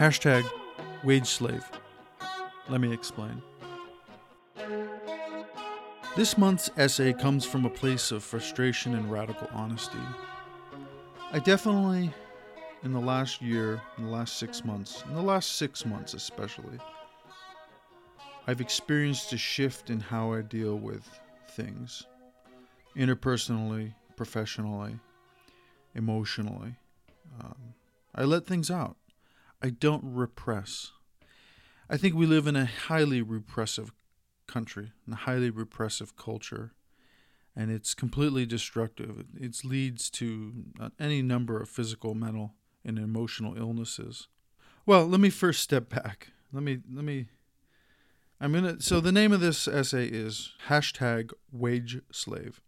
Hashtag wage slave. Let me explain. This month's essay comes from a place of frustration and radical honesty. I definitely, in the last year, in the last six months, in the last six months especially, I've experienced a shift in how I deal with things interpersonally, professionally, emotionally. Um, I let things out. I don't repress. I think we live in a highly repressive country, in a highly repressive culture, and it's completely destructive. It leads to uh, any number of physical, mental, and emotional illnesses. Well, let me first step back. Let me let me. I'm gonna. So the name of this essay is hashtag wage slave,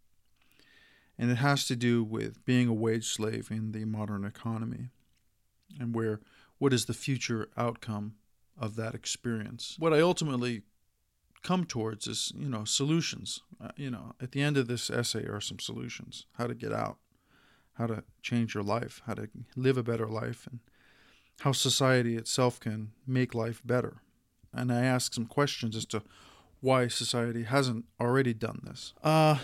and it has to do with being a wage slave in the modern economy, and where what is the future outcome of that experience. What I ultimately come towards is, you know, solutions. Uh, you know, at the end of this essay are some solutions how to get out, how to change your life, how to live a better life, and how society itself can make life better. And I ask some questions as to why society hasn't already done this. Uh,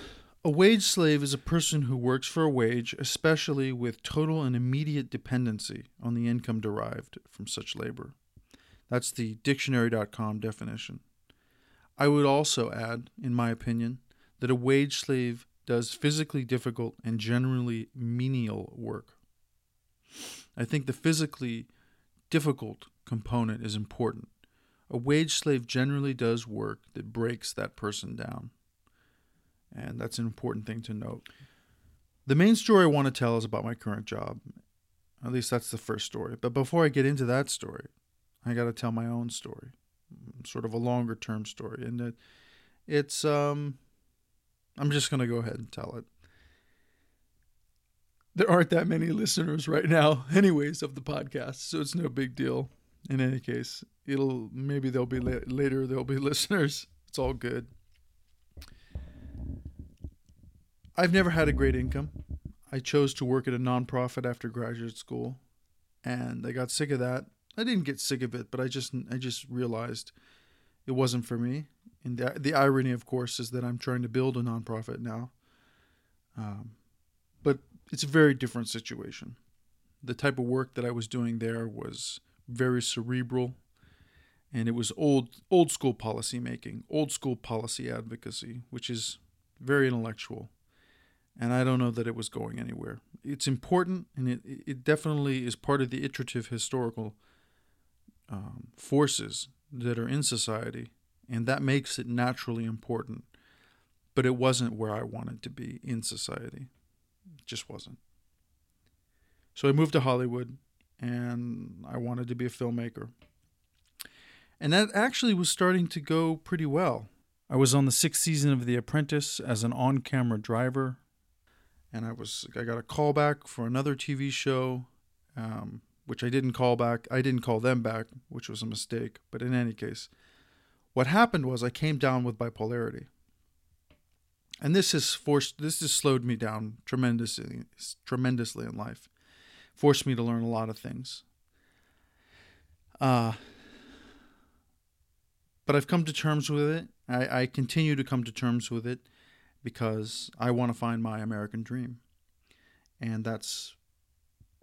a wage slave is a person who works for a wage, especially with total and immediate dependency on the income derived from such labor. That's the dictionary.com definition. I would also add, in my opinion, that a wage slave does physically difficult and generally menial work. I think the physically difficult component is important. A wage slave generally does work that breaks that person down. And that's an important thing to note. The main story I want to tell is about my current job. At least that's the first story. But before I get into that story, I got to tell my own story, sort of a longer term story. And it, it's, um, I'm just going to go ahead and tell it. There aren't that many listeners right now, anyways, of the podcast, so it's no big deal. In any case, it'll maybe there'll be la- later there'll be listeners. It's all good. I've never had a great income. I chose to work at a nonprofit after graduate school, and I got sick of that. I didn't get sick of it, but I just I just realized it wasn't for me. And the, the irony, of course, is that I'm trying to build a nonprofit now. Um, but it's a very different situation. The type of work that I was doing there was very cerebral, and it was old old school policy making, old school policy advocacy, which is very intellectual and I don't know that it was going anywhere. It's important, and it it definitely is part of the iterative historical um, forces that are in society, and that makes it naturally important. But it wasn't where I wanted to be in society. It just wasn't. So I moved to Hollywood, and I wanted to be a filmmaker. And that actually was starting to go pretty well. I was on the sixth season of The Apprentice as an on camera driver and I was I got a call back for another TV show, um, which I didn't call back. I didn't call them back, which was a mistake. But in any case, what happened was I came down with bipolarity, and this has forced this has slowed me down tremendously tremendously in life, forced me to learn a lot of things. Uh, but I've come to terms with it. I, I continue to come to terms with it because I want to find my American dream. And that's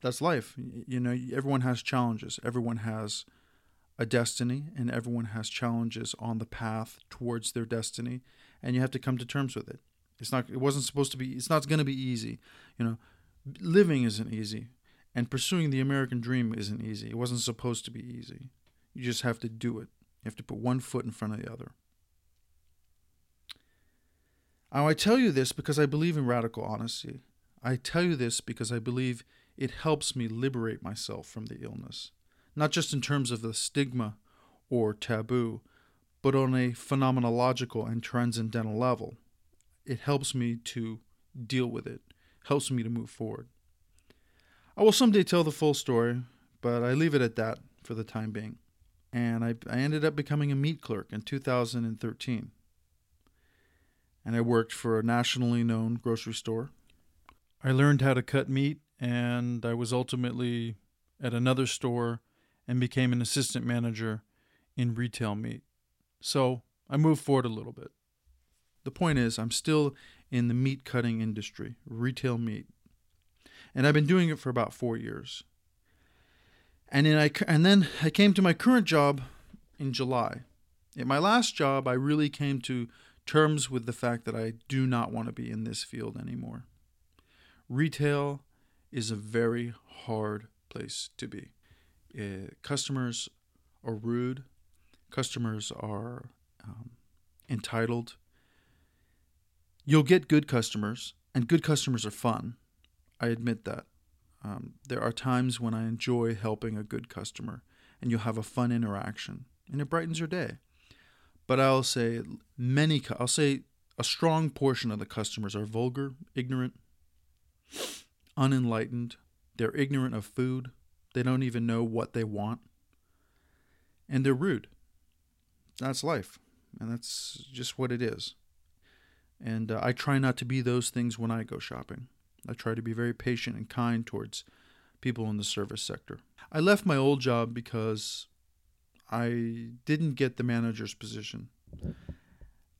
that's life. You know, everyone has challenges. Everyone has a destiny and everyone has challenges on the path towards their destiny and you have to come to terms with it. It's not it wasn't supposed to be it's not going to be easy. You know, living isn't easy and pursuing the American dream isn't easy. It wasn't supposed to be easy. You just have to do it. You have to put one foot in front of the other. Now, I tell you this because I believe in radical honesty. I tell you this because I believe it helps me liberate myself from the illness, not just in terms of the stigma or taboo, but on a phenomenological and transcendental level. It helps me to deal with it, helps me to move forward. I will someday tell the full story, but I leave it at that for the time being. And I, I ended up becoming a meat clerk in 2013 and I worked for a nationally known grocery store. I learned how to cut meat, and I was ultimately at another store and became an assistant manager in retail meat. So I moved forward a little bit. The point is, I'm still in the meat cutting industry, retail meat. And I've been doing it for about four years. And then I, and then I came to my current job in July. At my last job, I really came to terms with the fact that I do not want to be in this field anymore. Retail is a very hard place to be. Uh, customers are rude, customers are um, entitled. You'll get good customers, and good customers are fun. I admit that. Um, there are times when I enjoy helping a good customer, and you'll have a fun interaction, and it brightens your day. But I'll say many, I'll say a strong portion of the customers are vulgar, ignorant, unenlightened. They're ignorant of food. They don't even know what they want. And they're rude. That's life. And that's just what it is. And uh, I try not to be those things when I go shopping. I try to be very patient and kind towards people in the service sector. I left my old job because I didn't get the manager's position.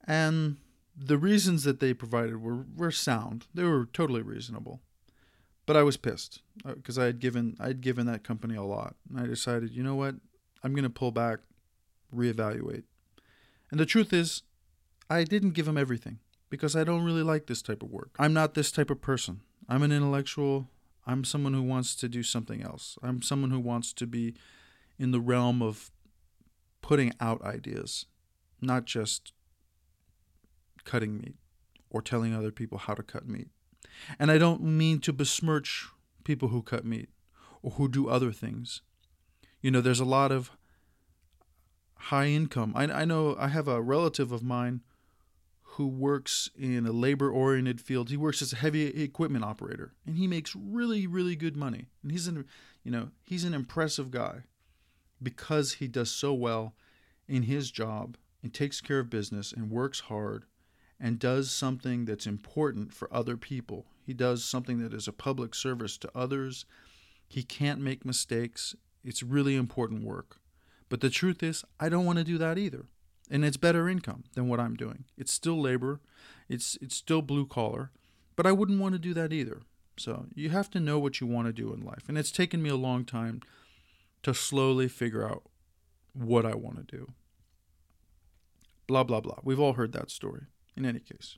And the reasons that they provided were, were sound. They were totally reasonable. But I was pissed because uh, I had given I had given that company a lot. And I decided, you know what? I'm going to pull back, reevaluate. And the truth is, I didn't give them everything because I don't really like this type of work. I'm not this type of person. I'm an intellectual. I'm someone who wants to do something else. I'm someone who wants to be in the realm of putting out ideas, not just cutting meat or telling other people how to cut meat. And I don't mean to besmirch people who cut meat or who do other things. You know, there's a lot of high income. I, I know I have a relative of mine who works in a labor oriented field. He works as a heavy equipment operator and he makes really, really good money. And he's an, you know, he's an impressive guy because he does so well in his job and takes care of business and works hard and does something that's important for other people. He does something that is a public service to others. He can't make mistakes. It's really important work. But the truth is, I don't want to do that either. And it's better income than what I'm doing. It's still labor. It's it's still blue collar, but I wouldn't want to do that either. So, you have to know what you want to do in life. And it's taken me a long time to slowly figure out what I want to do. Blah blah blah. We've all heard that story in any case.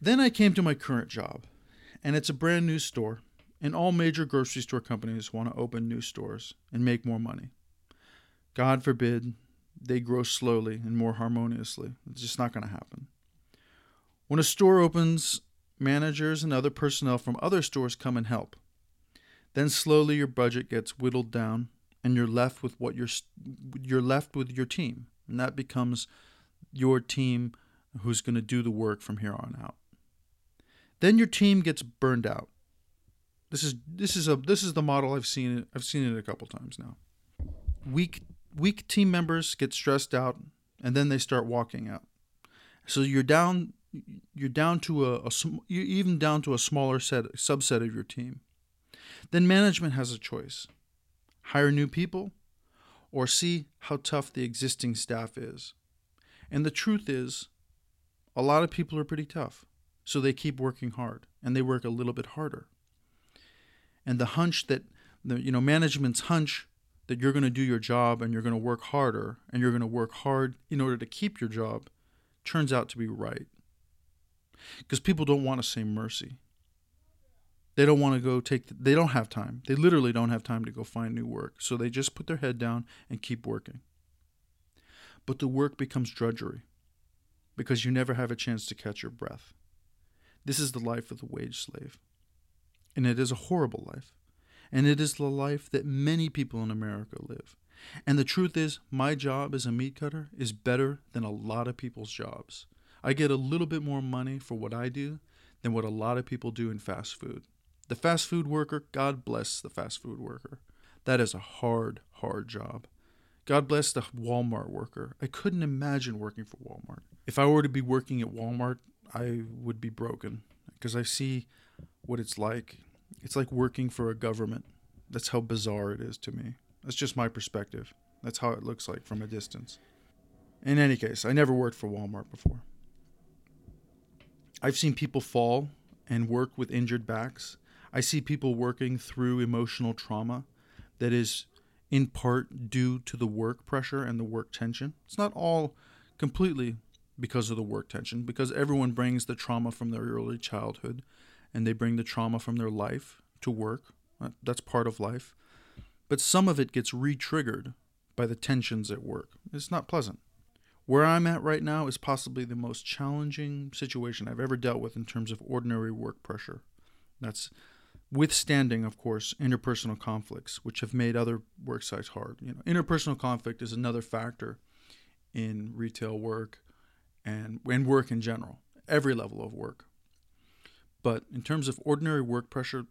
Then I came to my current job, and it's a brand new store, and all major grocery store companies want to open new stores and make more money. God forbid they grow slowly and more harmoniously. It's just not going to happen. When a store opens, managers and other personnel from other stores come and help. Then slowly your budget gets whittled down and you're left with what you're you're left with your team and that becomes your team who's going to do the work from here on out. Then your team gets burned out. This is this is a this is the model I've seen I've seen it a couple times now. Weak weak team members get stressed out and then they start walking out. So you're down you're down to a, a you're even down to a smaller set subset of your team. Then management has a choice. Hire new people or see how tough the existing staff is. And the truth is a lot of people are pretty tough. So they keep working hard and they work a little bit harder. And the hunch that the you know management's hunch that you're going to do your job and you're going to work harder and you're going to work hard in order to keep your job turns out to be right. Because people don't want to say mercy. They don't want to go take, the, they don't have time. They literally don't have time to go find new work. So they just put their head down and keep working. But the work becomes drudgery because you never have a chance to catch your breath. This is the life of the wage slave. And it is a horrible life. And it is the life that many people in America live. And the truth is, my job as a meat cutter is better than a lot of people's jobs. I get a little bit more money for what I do than what a lot of people do in fast food. The fast food worker, God bless the fast food worker. That is a hard, hard job. God bless the Walmart worker. I couldn't imagine working for Walmart. If I were to be working at Walmart, I would be broken because I see what it's like. It's like working for a government. That's how bizarre it is to me. That's just my perspective. That's how it looks like from a distance. In any case, I never worked for Walmart before. I've seen people fall and work with injured backs. I see people working through emotional trauma that is in part due to the work pressure and the work tension. It's not all completely because of the work tension, because everyone brings the trauma from their early childhood and they bring the trauma from their life to work. Uh, that's part of life. But some of it gets re triggered by the tensions at work. It's not pleasant. Where I'm at right now is possibly the most challenging situation I've ever dealt with in terms of ordinary work pressure. That's withstanding, of course, interpersonal conflicts, which have made other work sites hard. You know, interpersonal conflict is another factor in retail work and and work in general, every level of work. But in terms of ordinary work pressure,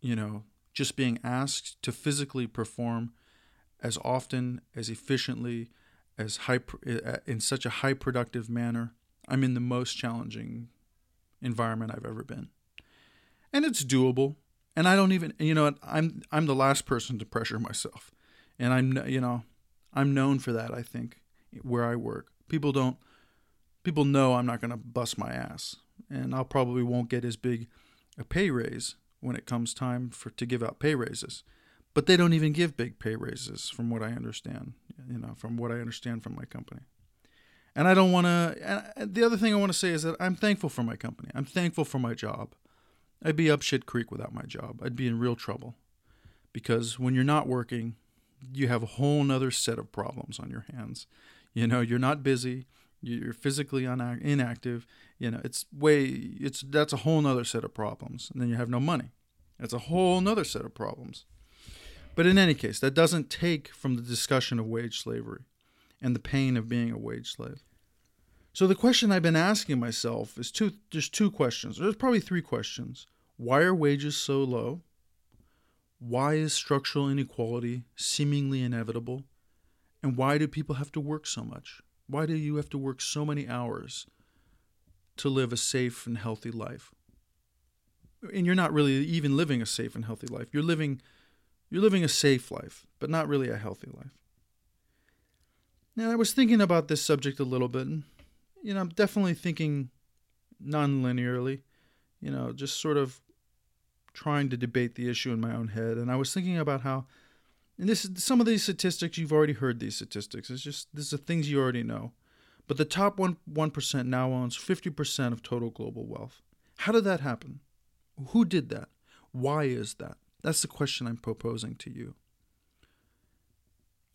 you know, just being asked to physically perform as often, as efficiently, as high eh, eh, in such a high productive manner, I'm in the most challenging environment I've ever been and it's doable. And I don't even, you know, I'm I'm the last person to pressure myself, and I'm you know, I'm known for that. I think where I work, people don't, people know I'm not going to bust my ass, and I'll probably won't get as big a pay raise when it comes time for to give out pay raises. But they don't even give big pay raises, from what I understand. You know, from what I understand from my company. And I don't want to. The other thing I want to say is that I'm thankful for my company. I'm thankful for my job. I'd be up shit creek without my job. I'd be in real trouble. Because when you're not working, you have a whole nother set of problems on your hands. You know, you're not busy, you're physically inactive. You know, it's way, it's, that's a whole nother set of problems. And then you have no money. That's a whole nother set of problems. But in any case, that doesn't take from the discussion of wage slavery and the pain of being a wage slave. So the question I've been asking myself is two there's two questions. There's probably three questions. Why are wages so low? Why is structural inequality seemingly inevitable? And why do people have to work so much? Why do you have to work so many hours to live a safe and healthy life? And you're not really even living a safe and healthy life. You're living you're living a safe life, but not really a healthy life. Now, I was thinking about this subject a little bit, and you know, I'm definitely thinking non-linearly, you know, just sort of trying to debate the issue in my own head. And I was thinking about how, and this is some of these statistics you've already heard these statistics. It's just these are things you already know. But the top one one percent now owns fifty percent of total global wealth. How did that happen? Who did that? Why is that? That's the question I'm proposing to you.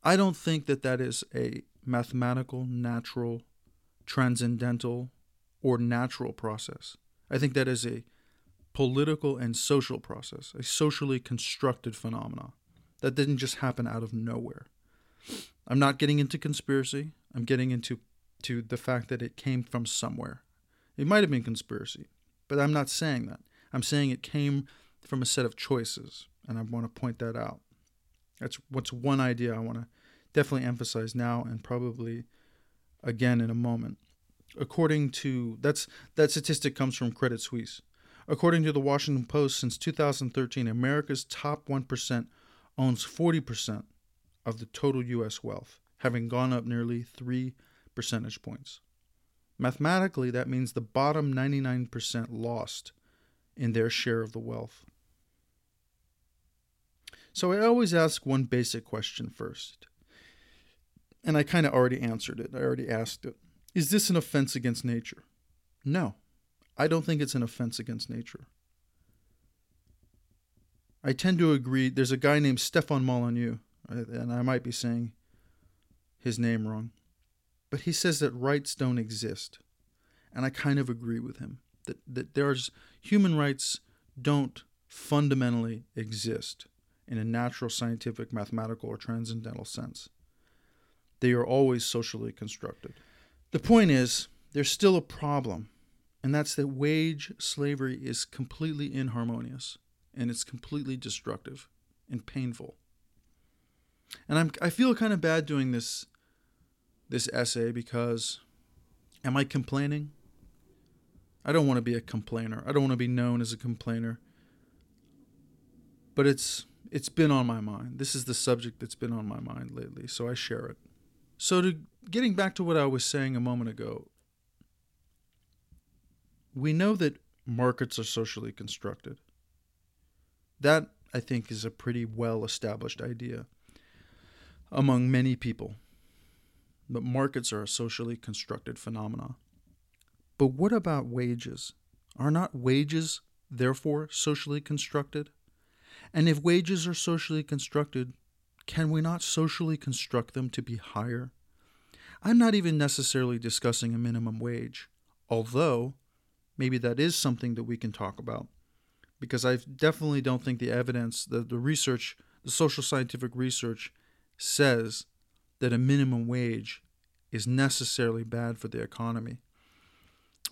I don't think that that is a mathematical, natural transcendental, or natural process. I think that is a political and social process, a socially constructed phenomenon that didn't just happen out of nowhere. I'm not getting into conspiracy. I'm getting into to the fact that it came from somewhere. It might have been conspiracy, but I'm not saying that. I'm saying it came from a set of choices, and I want to point that out. That's what's one idea I want to definitely emphasize now and probably again in a moment. According to that's that statistic comes from Credit Suisse. According to the Washington Post, since 2013, America's top 1% owns 40% of the total U.S. wealth, having gone up nearly 3 percentage points. Mathematically, that means the bottom 99% lost in their share of the wealth. So I always ask one basic question first and I kind of already answered it. I already asked it. Is this an offense against nature? No, I don't think it's an offense against nature. I tend to agree. There's a guy named Stefan Molyneux, uh, and I might be saying his name wrong, but he says that rights don't exist. And I kind of agree with him that, that there's human rights don't fundamentally exist in a natural, scientific, mathematical, or transcendental sense they are always socially constructed. The point is, there's still a problem, and that's that wage slavery is completely inharmonious and it's completely destructive and painful. And I'm I feel kind of bad doing this this essay because am I complaining? I don't want to be a complainer. I don't want to be known as a complainer. But it's it's been on my mind. This is the subject that's been on my mind lately, so I share it. So, to getting back to what I was saying a moment ago, we know that markets are socially constructed. That, I think, is a pretty well established idea among many people. But markets are a socially constructed phenomena. But what about wages? Are not wages, therefore, socially constructed? And if wages are socially constructed, can we not socially construct them to be higher? I'm not even necessarily discussing a minimum wage, although maybe that is something that we can talk about. Because I definitely don't think the evidence, the, the research, the social scientific research says that a minimum wage is necessarily bad for the economy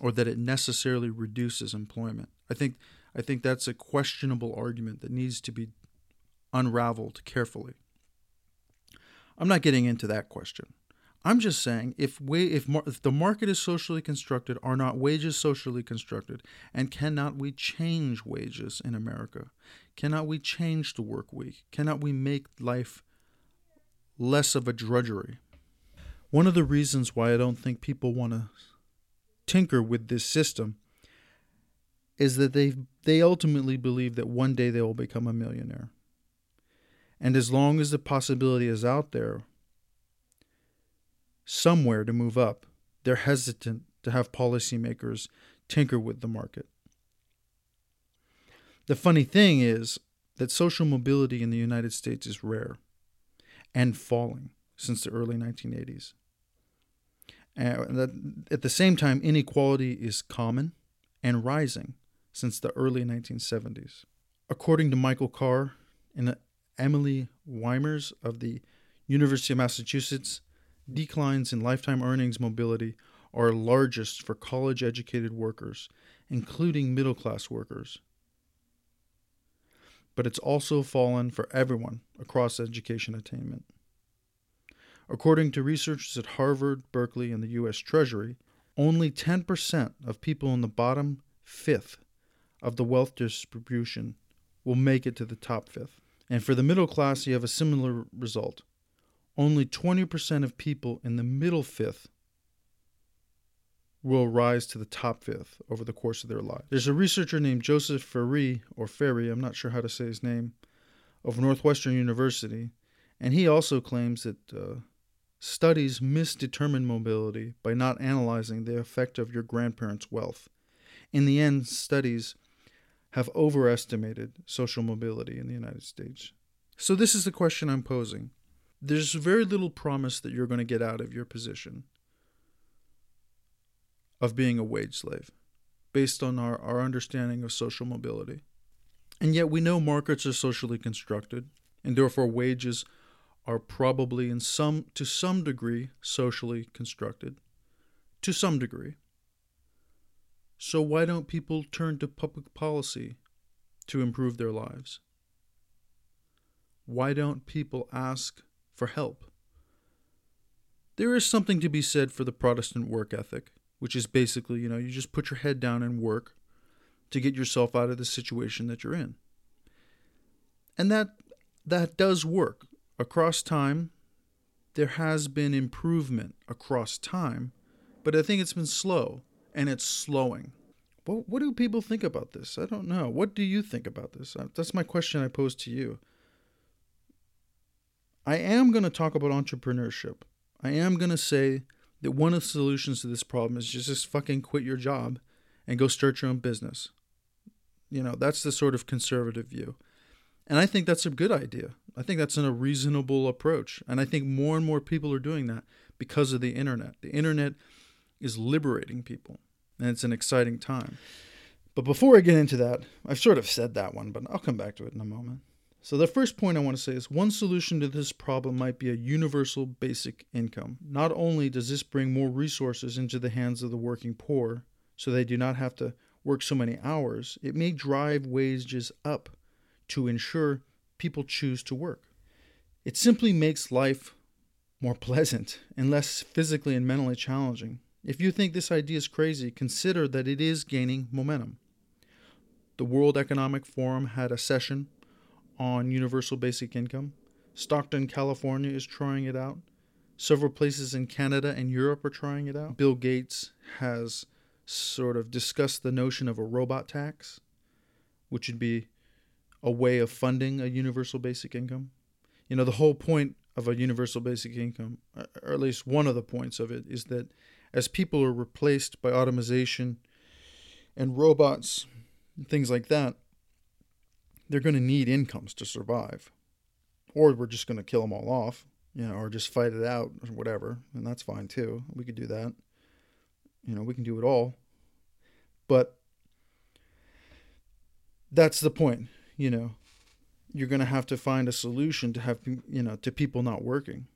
or that it necessarily reduces employment. I think I think that's a questionable argument that needs to be unraveled carefully. I'm not getting into that question. I'm just saying if we, if, mar- if the market is socially constructed, are not wages socially constructed, and cannot we change wages in America? Cannot we change the work week? Cannot we make life less of a drudgery? One of the reasons why I don't think people want to tinker with this system is that they they ultimately believe that one day they will become a millionaire. And as long as the possibility is out there somewhere to move up, they're hesitant to have policymakers tinker with the market. The funny thing is that social mobility in the United States is rare and falling since the early 1980s. And at the same time, inequality is common and rising since the early 1970s. According to Michael Carr and Emily Wiemers of the University of Massachusetts, declines in lifetime earnings mobility are largest for college educated workers, including middle class workers. But it's also fallen for everyone across education attainment. According to researchers at Harvard, Berkeley, and the U.S. Treasury, only 10% of people in the bottom fifth of the wealth distribution will make it to the top fifth. And for the middle class, you have a similar result. Only 20% of people in the middle fifth will rise to the top fifth over the course of their life. There's a researcher named Joseph Ferri, or Ferry, I'm not sure how to say his name, of Northwestern University, and he also claims that uh, studies misdetermine mobility by not analyzing the effect of your grandparents' wealth. In the end, studies have overestimated social mobility in the United States. So, this is the question I'm posing. There's very little promise that you're going to get out of your position of being a wage slave based on our, our understanding of social mobility. And yet, we know markets are socially constructed, and therefore, wages are probably in some to some degree socially constructed to some degree so, why don't people turn to public policy to improve their lives? Why don't people ask for help? There is something to be said for the Protestant work ethic, which is basically, you know, you just put your head down and work to get yourself out of the situation that you're in. And that that does work. Across time, there has been improvement across time, but I think it's been slow and it's slowing. What, what do people think about this? I don't know. What do you think about this? That's my question I pose to you. I am going to talk about entrepreneurship. I am going to say that one of the solutions to this problem is just, just fucking quit your job and go start your own business. You know, that's the sort of conservative view. And I think that's a good idea. I think that's a reasonable approach. And I think more and more people are doing that because of the internet. The internet is liberating people, and it's an exciting time. But before I get into that, I've sort of said that one, but I'll come back to it in a moment. So, the first point I want to say is one solution to this problem might be a universal basic income. Not only does this bring more resources into the hands of the working poor, so they do not have to work so many hours, it may drive wages up to ensure people choose to work. It simply makes life more pleasant and less physically and mentally challenging. If you think this idea is crazy, consider that it is gaining momentum. The World Economic Forum had a session on universal basic income. Stockton, California is trying it out. Several places in Canada and Europe are trying it out. Bill Gates has sort of discussed the notion of a robot tax, which would be a way of funding a universal basic income. You know, the whole point of a universal basic income, or at least one of the points of it, is that as people are replaced by automation and robots, and things like that, they're going to need incomes to survive. Or we're just going to kill them all off, you know, or just fight it out or whatever. And that's fine too. We could do that. You know, we can do it all. But that's the point, you know. You're going to have to find a solution to have, you know, to people not working.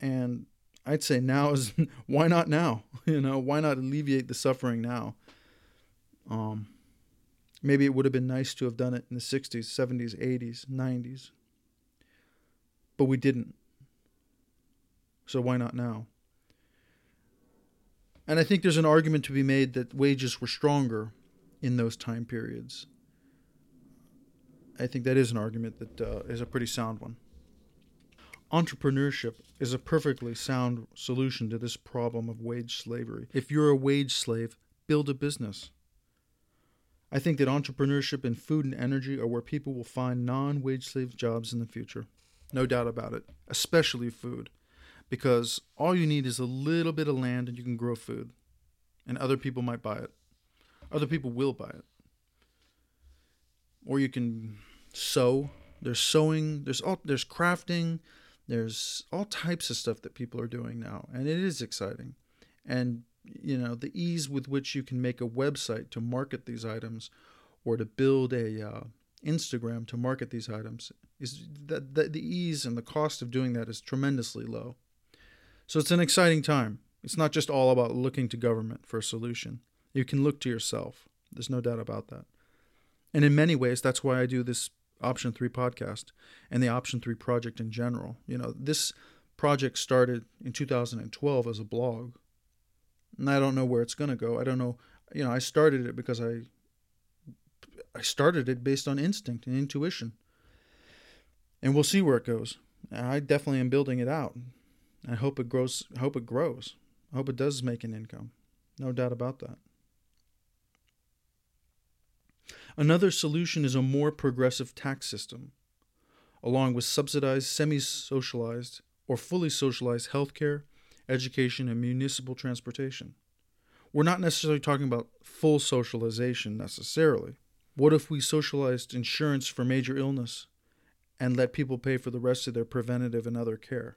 And I'd say now is why not now? You know, why not alleviate the suffering now? Um, maybe it would have been nice to have done it in the 60s, 70s, 80s, 90s, but we didn't. So why not now? And I think there's an argument to be made that wages were stronger in those time periods. I think that is an argument that uh, is a pretty sound one. Entrepreneurship is a perfectly sound solution to this problem of wage slavery. If you're a wage slave, build a business. I think that entrepreneurship in food and energy are where people will find non wage slave jobs in the future. No doubt about it, especially food, because all you need is a little bit of land and you can grow food, and other people might buy it. Other people will buy it. Or you can sew. There's sewing, there's all there's crafting, there's all types of stuff that people are doing now, and it is exciting. And you know the ease with which you can make a website to market these items or to build a uh, instagram to market these items is that the, the ease and the cost of doing that is tremendously low. So it's an exciting time. It's not just all about looking to government for a solution. You can look to yourself. There's no doubt about that. And in many ways that's why i do this option 3 podcast and the option 3 project in general you know this project started in 2012 as a blog and I don't know where it's going to go. I don't know. You know, I started it because I I started it based on instinct and intuition. And we'll see where it goes. I definitely am building it out. I hope it grows. I hope it grows. I hope it does make an income. No doubt about that. Another solution is a more progressive tax system, along with subsidized, semi socialized, or fully socialized healthcare education, and municipal transportation. We're not necessarily talking about full socialization necessarily. What if we socialized insurance for major illness and let people pay for the rest of their preventative and other care?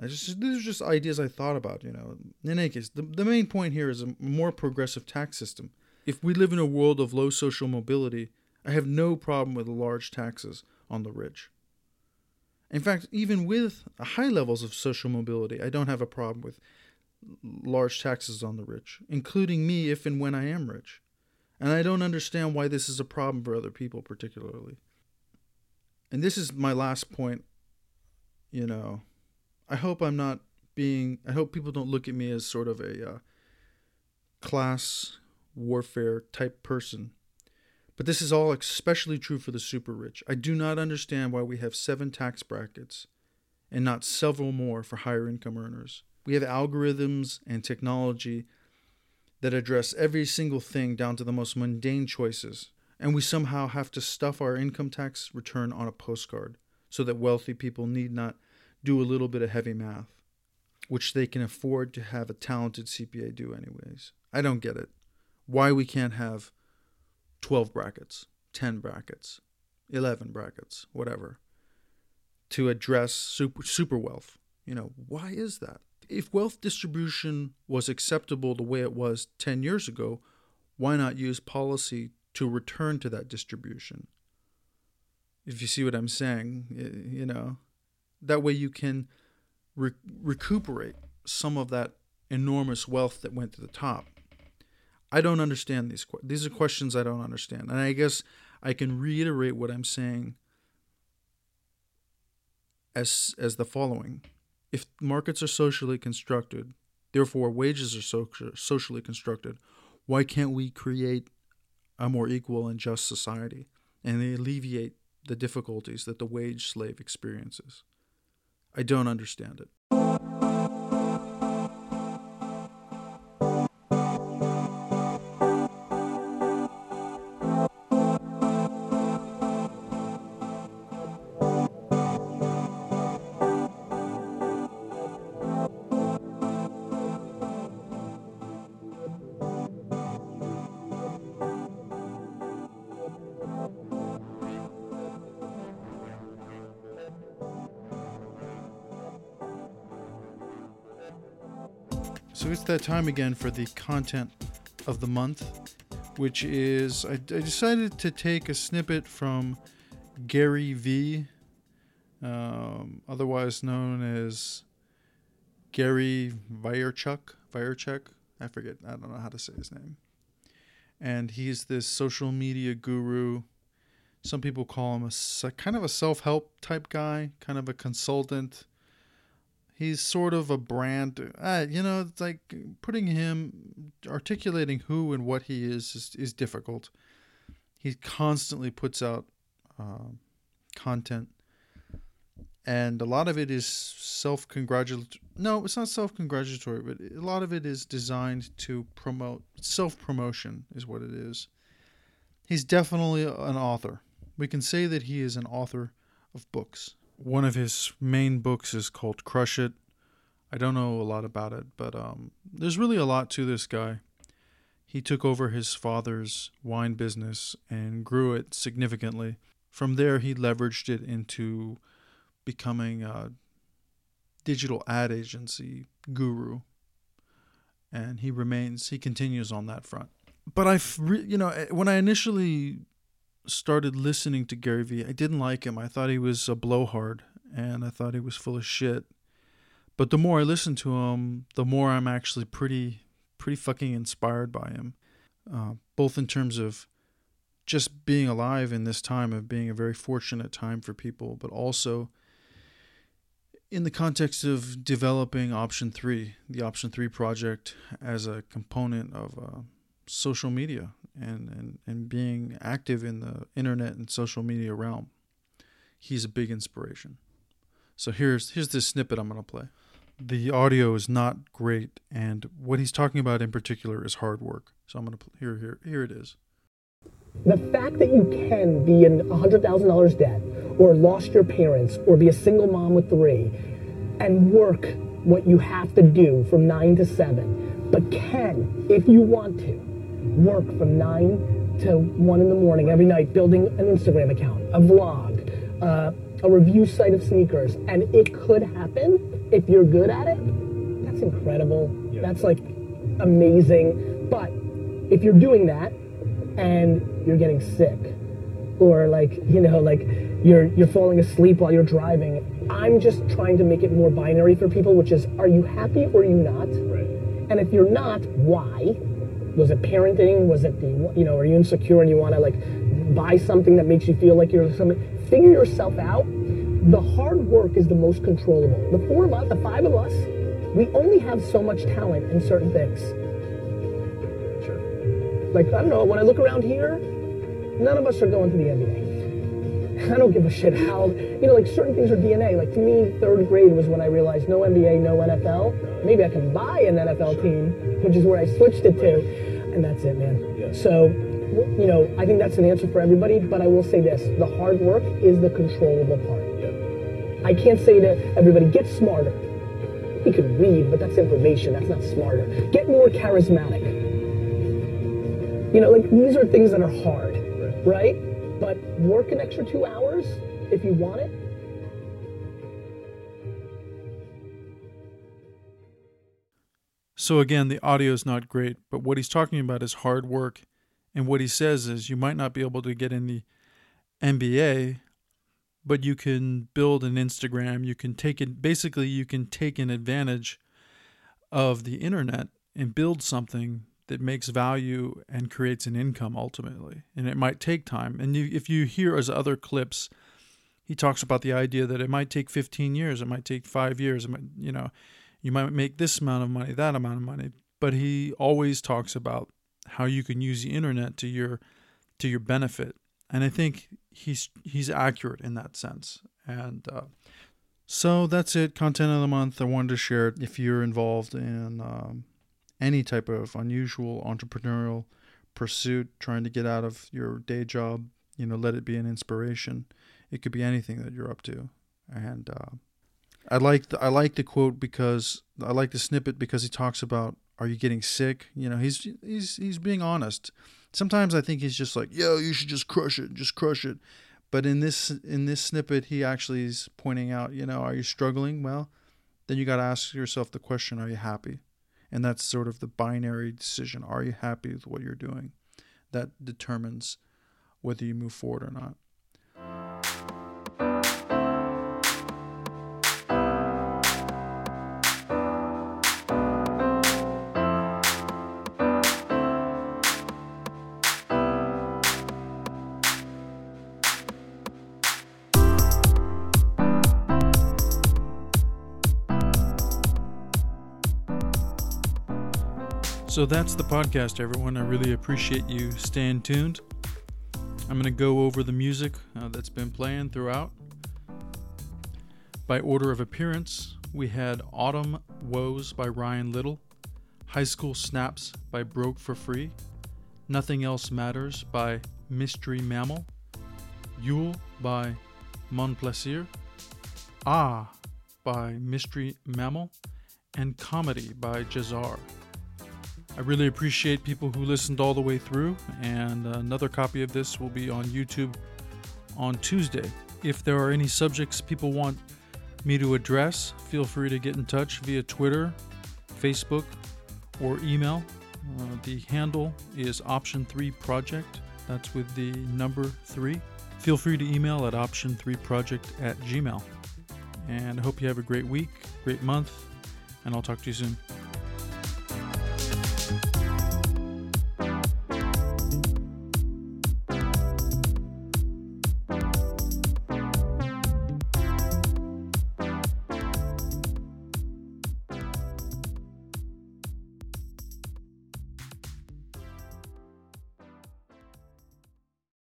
I just these are just ideas I thought about, you know. In any case, the, the main point here is a more progressive tax system. If we live in a world of low social mobility, I have no problem with large taxes on the rich. In fact, even with high levels of social mobility, I don't have a problem with large taxes on the rich, including me if and when I am rich. And I don't understand why this is a problem for other people, particularly. And this is my last point. You know, I hope I'm not being, I hope people don't look at me as sort of a uh, class warfare type person but this is all especially true for the super rich. I do not understand why we have seven tax brackets and not several more for higher income earners. We have algorithms and technology that address every single thing down to the most mundane choices, and we somehow have to stuff our income tax return on a postcard so that wealthy people need not do a little bit of heavy math, which they can afford to have a talented CPA do, anyways. I don't get it. Why we can't have 12 brackets, 10 brackets, 11 brackets, whatever, to address super, super wealth. You know, why is that? If wealth distribution was acceptable the way it was 10 years ago, why not use policy to return to that distribution? If you see what I'm saying, you know, that way you can re- recuperate some of that enormous wealth that went to the top. I don't understand these. These are questions I don't understand, and I guess I can reiterate what I'm saying as as the following: If markets are socially constructed, therefore wages are so, socially constructed, why can't we create a more equal and just society and alleviate the difficulties that the wage slave experiences. I don't understand it. So it's that time again for the content of the month, which is I, I decided to take a snippet from Gary Vee, um, otherwise known as Gary Vaynerchuk. Vaynerchuk, I forget. I don't know how to say his name. And he's this social media guru. Some people call him a kind of a self-help type guy, kind of a consultant he's sort of a brand. Uh, you know, it's like putting him, articulating who and what he is is, is difficult. He constantly puts out uh, content, and a lot of it is self congratulatory. No, it's not self congratulatory, but a lot of it is designed to promote self promotion, is what it is. He's definitely an author. We can say that he is an author of books one of his main books is called Crush It. I don't know a lot about it, but um, there's really a lot to this guy. He took over his father's wine business and grew it significantly. From there, he leveraged it into becoming a digital ad agency guru. And he remains, he continues on that front. But I, you know, eh, when I initially started listening to Gary Vee, I didn't like him. I thought he was a blowhard and I thought he was full of shit. But the more I listen to him, the more I'm actually pretty pretty fucking inspired by him. Uh, both in terms of just being alive in this time of being a very fortunate time for people, but also in the context of developing Option 3, the Option 3 project as a component of uh, social media and, and, and being active in the internet and social media realm. He's a big inspiration. So here's here's this snippet I'm going to play. The audio is not great, and what he's talking about in particular is hard work. So I'm going to here here here it is. The fact that you can be in $100,000 debt, or lost your parents, or be a single mom with three, and work what you have to do from nine to seven, but can, if you want to, work from 9 to 1 in the morning every night building an Instagram account, a vlog, uh, a review site of sneakers, and it could happen if you're good at it. That's incredible. Yeah. That's like amazing. But if you're doing that and you're getting sick, or like you know, like you're you're falling asleep while you're driving, I'm just trying to make it more binary for people, which is, are you happy or are you not? Right. And if you're not, why? Was it parenting? Was it the, you know, are you insecure and you want to like buy something that makes you feel like you're something? Figure yourself out. The hard work is the most controllable. The four of us, the five of us, we only have so much talent in certain things. Sure. Like, I don't know, when I look around here, none of us are going to the NBA. I don't give a shit how, you know, like certain things are DNA. Like to me, third grade was when I realized no NBA, no NFL. Maybe I can buy an NFL team, which is where I switched it to and that's it, man. Yeah. So, you know, I think that's an answer for everybody, but I will say this the hard work is the controllable part. Yeah. I can't say to everybody, get smarter. You can read, but that's information, that's not smarter. Get more charismatic. You know, like these are things that are hard, right? right? But work an extra two hours if you want it So again, the audio is not great, but what he's talking about is hard work. And what he says is you might not be able to get in the NBA, but you can build an Instagram. You can take it, basically, you can take an advantage of the internet and build something that makes value and creates an income ultimately. And it might take time. And if you hear his other clips, he talks about the idea that it might take 15 years, it might take five years, it might, you know, you might make this amount of money, that amount of money, but he always talks about how you can use the internet to your to your benefit and I think he's he's accurate in that sense. And uh, so that's it. Content of the month. I wanted to share it. If you're involved in um, any type of unusual entrepreneurial pursuit, trying to get out of your day job, you know, let it be an inspiration. It could be anything that you're up to, and uh, I like the, I like the quote because I like the snippet because he talks about are you getting sick? You know, he's he's he's being honest. Sometimes I think he's just like, yo, you should just crush it, just crush it. But in this in this snippet, he actually is pointing out, you know, are you struggling? Well, then you got to ask yourself the question, are you happy? And that's sort of the binary decision. Are you happy with what you're doing? That determines whether you move forward or not. So that's the podcast, everyone. I really appreciate you staying tuned. I'm going to go over the music uh, that's been playing throughout. By order of appearance, we had Autumn Woes by Ryan Little, High School Snaps by Broke for Free, Nothing Else Matters by Mystery Mammal, Yule by Monplaisir, Ah by Mystery Mammal, and Comedy by Jahzzar. I really appreciate people who listened all the way through, and another copy of this will be on YouTube on Tuesday. If there are any subjects people want me to address, feel free to get in touch via Twitter, Facebook, or email. Uh, the handle is option3project. That's with the number 3. Feel free to email at option3project at gmail. And I hope you have a great week, great month, and I'll talk to you soon.